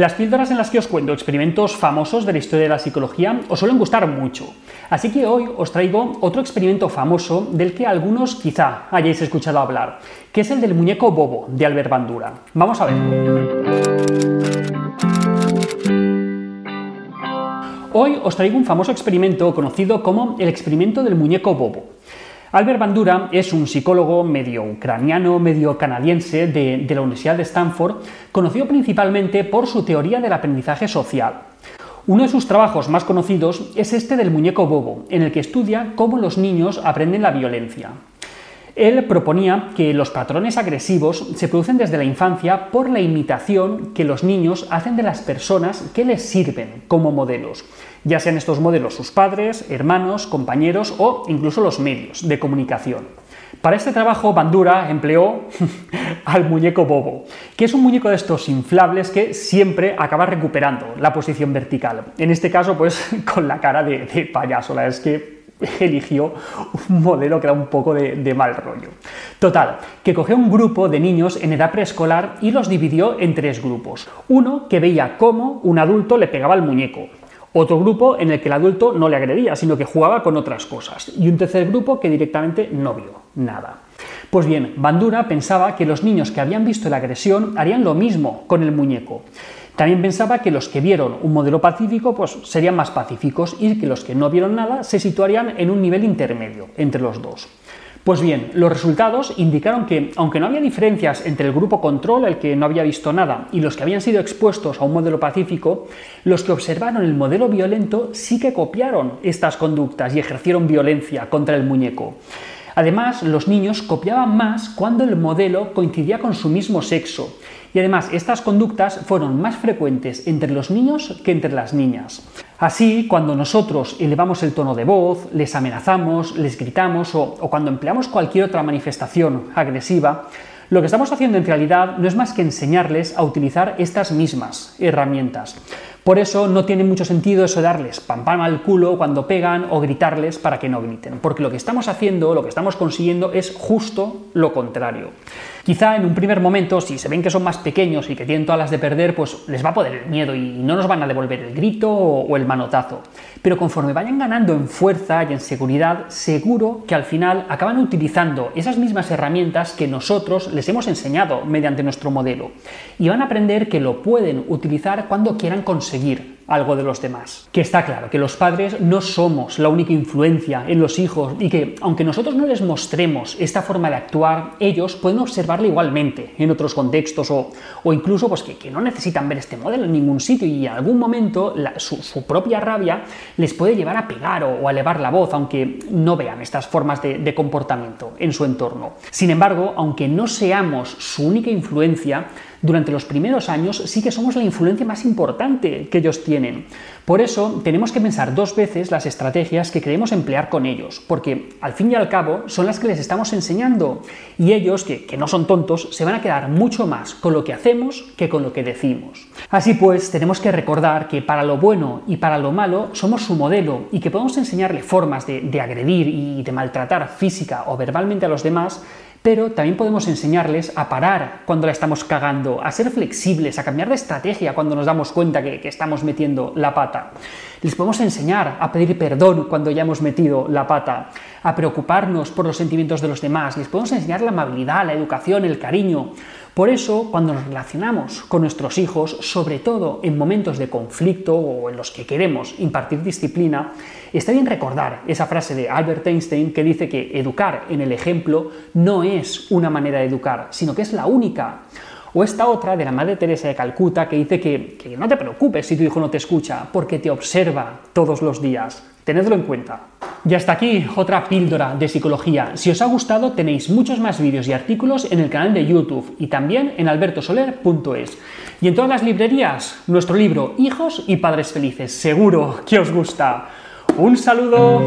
Las píldoras en las que os cuento experimentos famosos de la historia de la psicología os suelen gustar mucho, así que hoy os traigo otro experimento famoso del que algunos quizá hayáis escuchado hablar, que es el del muñeco bobo de Albert Bandura. Vamos a ver. Hoy os traigo un famoso experimento conocido como el experimento del muñeco bobo. Albert Bandura es un psicólogo medio ucraniano, medio canadiense de, la Universidad de Stanford, conocido principalmente por su teoría del aprendizaje social. Uno de sus trabajos más conocidos es este del muñeco bobo, en el que estudia cómo los niños aprenden la violencia. Él proponía que los patrones agresivos se producen desde la infancia por la imitación que los niños hacen de las personas que les sirven como modelos, ya sean estos modelos sus padres, hermanos, compañeros o incluso los medios de comunicación. Para este trabajo, Bandura empleó al muñeco bobo, que es un muñeco de estos inflables que siempre acaba recuperando la posición vertical. En este caso, pues con la cara de, payaso. La es que eligió un modelo que era un poco de, mal rollo. Total, que cogió un grupo de niños en edad preescolar y los dividió en tres grupos. Uno que veía cómo un adulto le pegaba al muñeco, otro grupo en el que el adulto no le agredía, sino que jugaba con otras cosas, y un tercer grupo que directamente no vio nada. Pues bien, Bandura pensaba que los niños que habían visto la agresión harían lo mismo con el muñeco. También pensaba que los que vieron un modelo pacífico pues, serían más pacíficos y que los que no vieron nada se situarían en un nivel intermedio entre los dos. Pues bien, los resultados indicaron que, aunque no había diferencias entre el grupo control, el que no había visto nada, y los que habían sido expuestos a un modelo pacífico, los que observaron el modelo violento sí que copiaron estas conductas y ejercieron violencia contra el muñeco. Además, los niños copiaban más cuando el modelo coincidía con su mismo sexo y además estas conductas fueron más frecuentes entre los niños que entre las niñas. Así, cuando nosotros elevamos el tono de voz, les amenazamos, les gritamos o, cuando empleamos cualquier otra manifestación agresiva, lo que estamos haciendo en realidad no es más que enseñarles a utilizar estas mismas herramientas. Por eso no tiene mucho sentido eso darles pam pam al culo cuando pegan o gritarles para que no griten, porque lo que estamos haciendo, lo que estamos consiguiendo es justo lo contrario. Quizá en un primer momento, si se ven que son más pequeños y que tienen todas las de perder, pues les va a poder el miedo y no nos van a devolver el grito o, el manotazo. Pero conforme vayan ganando en fuerza y en seguridad, seguro que al final acaban utilizando esas mismas herramientas que nosotros les hemos enseñado mediante nuestro modelo. Y van a aprender que lo pueden utilizar cuando quieran conseguir algo de los demás. Que está claro que los padres no somos la única influencia en los hijos y que aunque nosotros no les mostremos esta forma de actuar, ellos pueden observarla igualmente en otros contextos o, incluso pues, que, no necesitan ver este modelo en ningún sitio y en algún momento su, propia rabia les puede llevar a pegar o, a elevar la voz, aunque no vean estas formas de comportamiento en su entorno. Sin embargo, aunque no seamos su única influencia, durante los primeros años sí que somos la influencia más importante que ellos tienen. Por eso tenemos que pensar dos veces las estrategias que queremos emplear con ellos, porque al fin y al cabo son las que les estamos enseñando y ellos, que, que no son tontos, se van a quedar mucho más con lo que hacemos que con lo que decimos. Así pues, tenemos que recordar que para lo bueno y para lo malo somos su modelo y que podemos enseñarle formas de, de agredir y de maltratar física o verbalmente a los demás pero también podemos enseñarles a parar cuando la estamos cagando, a ser flexibles, a cambiar de estrategia cuando nos damos cuenta que, estamos metiendo la pata. Les podemos enseñar a pedir perdón cuando ya hemos metido la pata, a preocuparnos por los sentimientos de los demás. Les podemos enseñar la amabilidad, la educación, el cariño. Por eso, cuando nos relacionamos con nuestros hijos, sobre todo en momentos de conflicto o en los que queremos impartir disciplina, está bien recordar esa frase de Albert Einstein que dice que educar en el ejemplo no es una manera de educar, sino que es la única. O esta otra de la Madre Teresa de Calcuta que dice que, que no te preocupes si tu hijo no te escucha, porque te observa todos los días. Tenedlo en cuenta. Y hasta aquí otra píldora de psicología. Si os ha gustado tenéis muchos más vídeos y artículos en el canal de YouTube y también en albertosoler.es. Y en todas las librerías, nuestro libro Hijos y Padres Felices. Seguro que os gusta. Un saludo.